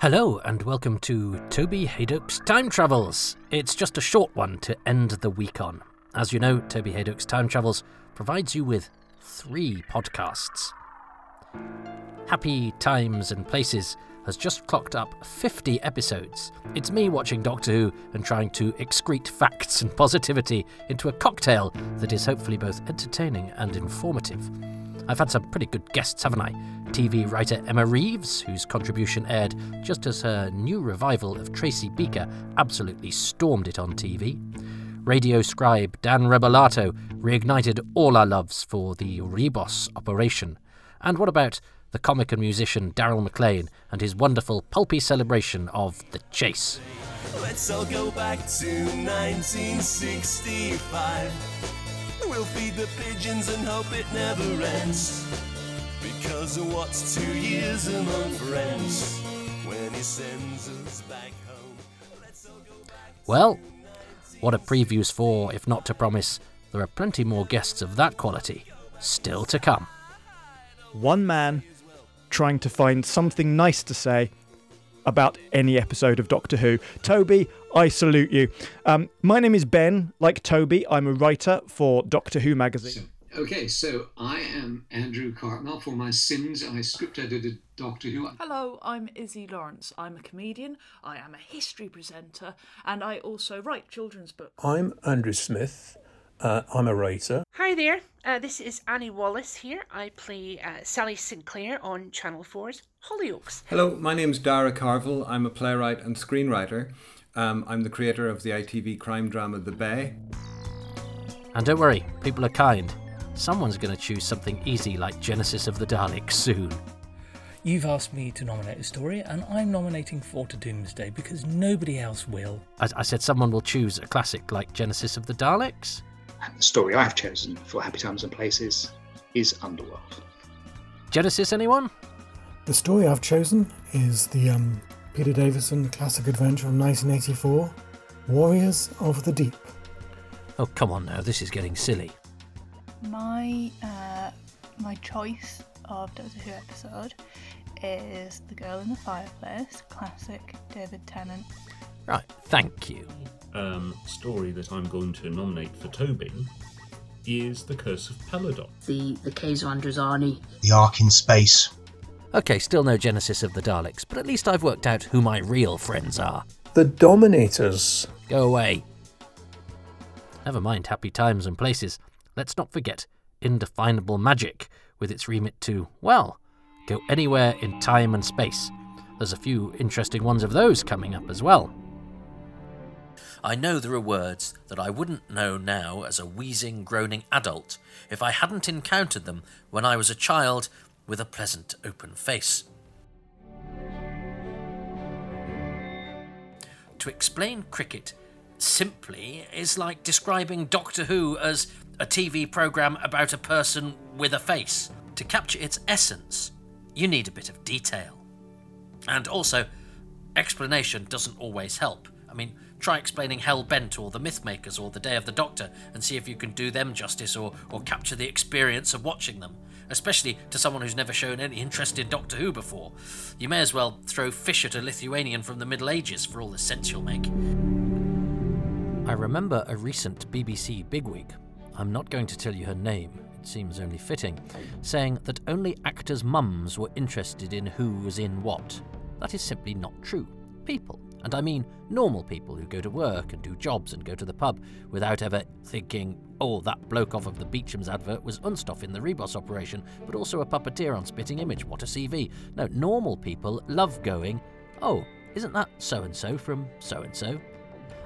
Hello, and welcome to Toby Hadoke's Time Travels. It's just a short one to end the week on. As you know, Toby Hadoke's Time Travels provides you with three podcasts. Happy Times and Places has just clocked up 50 episodes. It's me watching Doctor Who and trying to excrete facts and positivity into a cocktail that is hopefully both entertaining and informative. I've had some pretty good guests, haven't I? TV writer Emma Reeves, whose contribution aired just as her new revival of Tracy Beaker absolutely stormed it on TV. Radio scribe Dan Rebellato reignited all our loves for the Ribos operation. And what about the comic and musician Daryl McLean and his wonderful pulpy celebration of The Chase? Let's all go back to 1965. We'll feed the pigeons and hope it never ends. Because what's two years among friends when he sends us back home? Let's all go back Well, what a preview's for, if not to promise, there are plenty more guests of that quality still to come. one man trying to find something nice to say about any episode of Doctor Who. Toby, I salute you. Um, my name is Ben. Like Toby, I'm a writer for Doctor Who magazine. Okay, so I am Andrew Cartmel. For my sins, I script edited Doctor Who. Hello, I'm Izzy Lawrence. I'm a comedian, I am a history presenter, and I also write children's books. I'm Andrew Smith. Uh, I'm a writer. Hi there, uh, this is Annie Wallace here. I play uh, Sally Sinclair on Channel 4's Hollyoaks. Hello, my name's Daragh Carville. I'm a playwright and screenwriter. Um, I'm the creator of the ITV crime drama The Bay. And don't worry, people are kind. Someone's going to choose something easy like Genesis of the Daleks soon. You've asked me to nominate a story, and I'm nominating Four to Doomsday because nobody else will. I, I said someone will choose a classic like Genesis of the Daleks. And the story I've chosen for Happy Times and Places is Underworld. Genesis, anyone? The story I've chosen is the um, Peter Davison classic adventure from 1984, Warriors of the Deep. Oh, come on now, this is getting silly. My uh, my choice of Doctor Who episode is The Girl in the Fireplace, classic David Tennant. Right, thank you. um, story that I'm going to nominate for Toby is The Curse of Peladon. The the Caves of Androzani. The Ark in Space. Okay, still no Genesis of the Daleks, but at least I've worked out who my real friends are. The Dominators. Go away. Never mind happy times and places. Let's not forget Indefinable Magic, with its remit to, well, go anywhere in time and space. There's a few interesting ones of those coming up as well. I know there are words that I wouldn't know now as a wheezing, groaning adult if I hadn't encountered them when I was a child with a pleasant, open face. To explain cricket simply is like describing Doctor Who as a TV programme about a person with a face. To capture its essence, you need a bit of detail. And also, explanation doesn't always help. I mean, try explaining Hell Bent or The Mythmakers or The Day of the Doctor and see if you can do them justice or, or capture the experience of watching them, especially to someone who's never shown any interest in Doctor Who before. You may as well throw fish at a Lithuanian from the Middle Ages for all the sense you'll make. I remember a recent BBC bigwig, I'm not going to tell you her name, it seems only fitting, saying that only actors' mums were interested in who was in what. That is simply not true. People, and I mean normal people who go to work and do jobs and go to the pub without ever thinking, oh, that bloke off of the Beecham's advert was Unstoffe in the Ribos operation, but also a puppeteer on Spitting Image. What a CV. No, normal people love going, oh, isn't that so and so from so and so?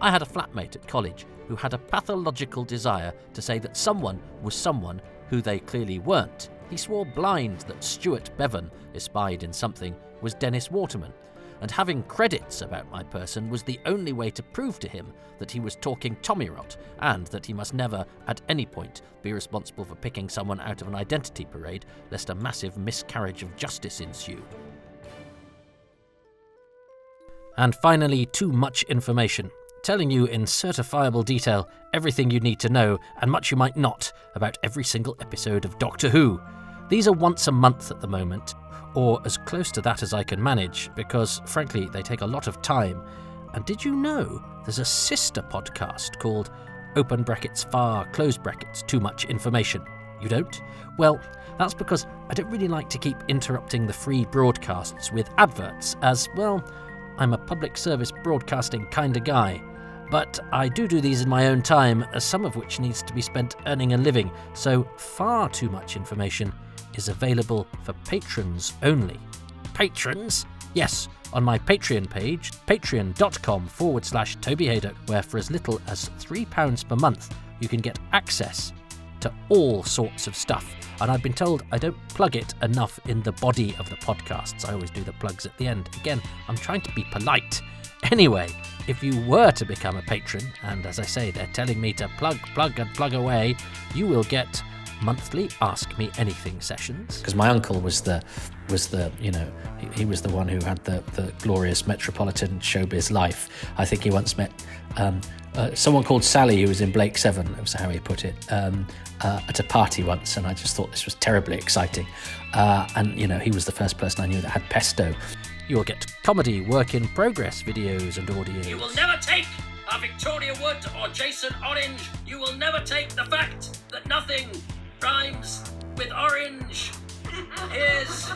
I had a flatmate at college who had a pathological desire to say that someone was someone who they clearly weren't. He swore blind that Stewart Bevan, espied in something, was Dennis Waterman, and having credits about my person was the only way to prove to him that he was talking Tommy rot, and that he must never, at any point, be responsible for picking someone out of an identity parade, lest a massive miscarriage of justice ensue. And finally, too much information, telling you in certifiable detail everything you need to know and much you might not about every single episode of Doctor Who. These are once a month at the moment, or as close to that as I can manage, because frankly, they take a lot of time. And did you know there's a sister podcast called Open Brackets Far, Close Brackets Too Much Information? You don't? Well, that's because I don't really like to keep interrupting the free broadcasts with adverts, as, well, I'm a public service broadcasting kind of guy. But I do do these in my own time, as some of which needs to be spent earning a living, so far too much information is available for patrons only. Patrons? Yes, on my Patreon page, patreon.com forward slash Toby Hadoke, where for as little as £3 per month, you can get access to all sorts of stuff. And I've been told I don't plug it enough in the body of the podcasts. I always do the plugs at the end. Again, I'm trying to be polite. Anyway, if you were to become a patron, and as I say, they're telling me to plug, plug, and plug away, you will get monthly Ask Me Anything sessions. Because my uncle was the, was the, you know, he, he was the one who had the, the glorious metropolitan showbiz life. I think he once met um, uh, someone called Sally, who was in Blake Seven, that was how he put it, um, uh, at a party once, and I just thought this was terribly exciting. Uh, and you know, he was the first person I knew that had pesto. You'll get comedy, work in progress videos and audio. You will never take a Victoria Wood or Jason Orange. You will never take the fact that nothing rhymes with orange. Is.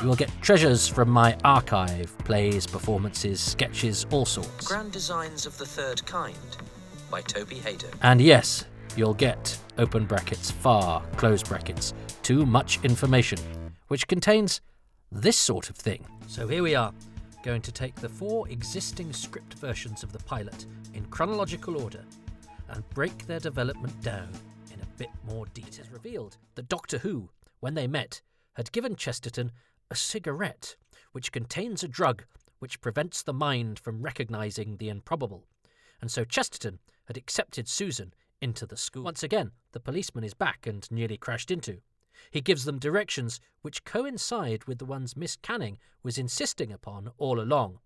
You will get treasures from my archive plays, performances, sketches, all sorts. Grand Designs of the Third Kind by Toby Hadoke. And yes, you'll get open brackets, far, close brackets, too much information, which contains this sort of thing. So here we are, going to take the four existing script versions of the pilot in chronological order and break their development down in a bit more detail. It is revealed that Doctor Who, when they met, had given Chesterton a cigarette which contains a drug which prevents the mind from recognizing the improbable. And so Chesterton had accepted Susan into the school. Once again, the policeman is back and nearly crashed into. He gives them directions which coincide with the ones Miss Canning was insisting upon all along.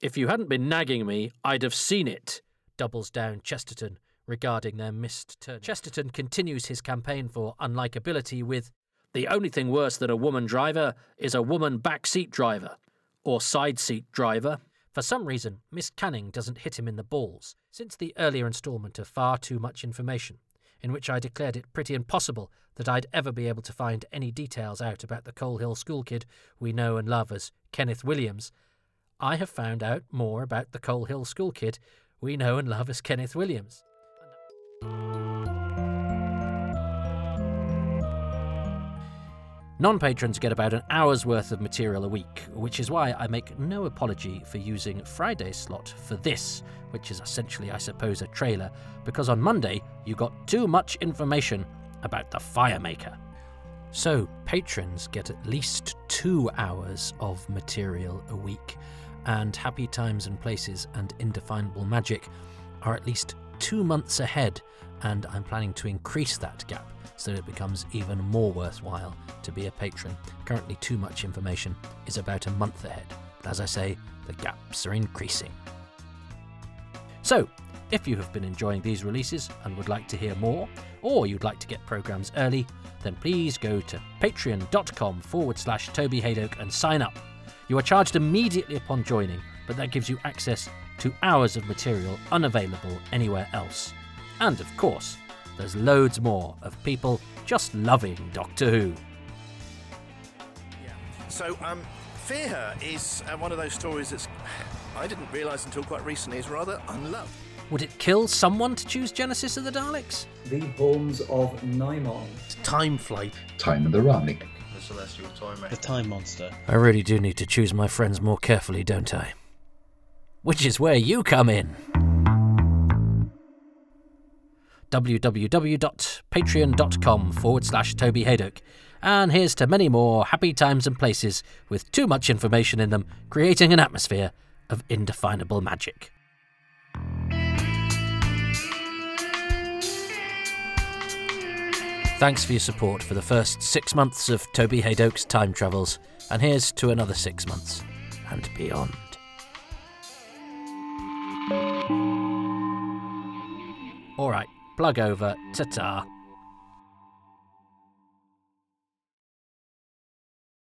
If you hadn't been nagging me, I'd have seen it, doubles down Chesterton regarding their missed turn. Chesterton continues his campaign for unlikability with The only thing worse than a woman driver is a woman backseat driver, or side seat driver. For some reason, Miss Canning doesn't hit him in the balls. Since the earlier instalment of Far Too Much Information, in which I declared it pretty impossible that I'd ever be able to find any details out about the Coal Hill school kid we know and love as Kenneth Williams, I have found out more about the Coal Hill school kid we know and love as Kenneth Williams. Non patrons get about an hour's worth of material a week, which is why I make no apology for using Friday's slot for this, which is essentially, I suppose, a trailer, because on Monday you got too much information about the Firemaker. So, patrons get at least two hours of material a week, and Happy Times and Places and Indefinable Magic are at least two months ahead, and I'm planning to increase that gap so that it becomes even more worthwhile to be a patron. Currently, too much information is about a month ahead, but as I say, the gaps are increasing. So, if you have been enjoying these releases and would like to hear more, or you'd like to get programs early, then please go to patreon.com forward slash Toby and sign up. You are charged immediately upon joining, but that gives you access to hours of material unavailable anywhere else. And of course, there's loads more of people just loving Doctor Who. So, um, Fear Her is uh, one of those stories that's I didn't realise until quite recently is rather unloved. Would it kill someone to choose Genesis of the Daleks? The Bones of Nimon. Time Flight. Time of the Rani. The Celestial Time The Time Monster. I really do need to choose my friends more carefully, don't I? Which is where you come in. www.patreon.com forward slash Toby Hadoke. And here's to many more happy times and places with too much information in them, creating an atmosphere of indefinable magic. Thanks for your support for the first six months of Toby Hadoke's time travels, and here's to another six months and beyond. All right, plug over. Ta ta.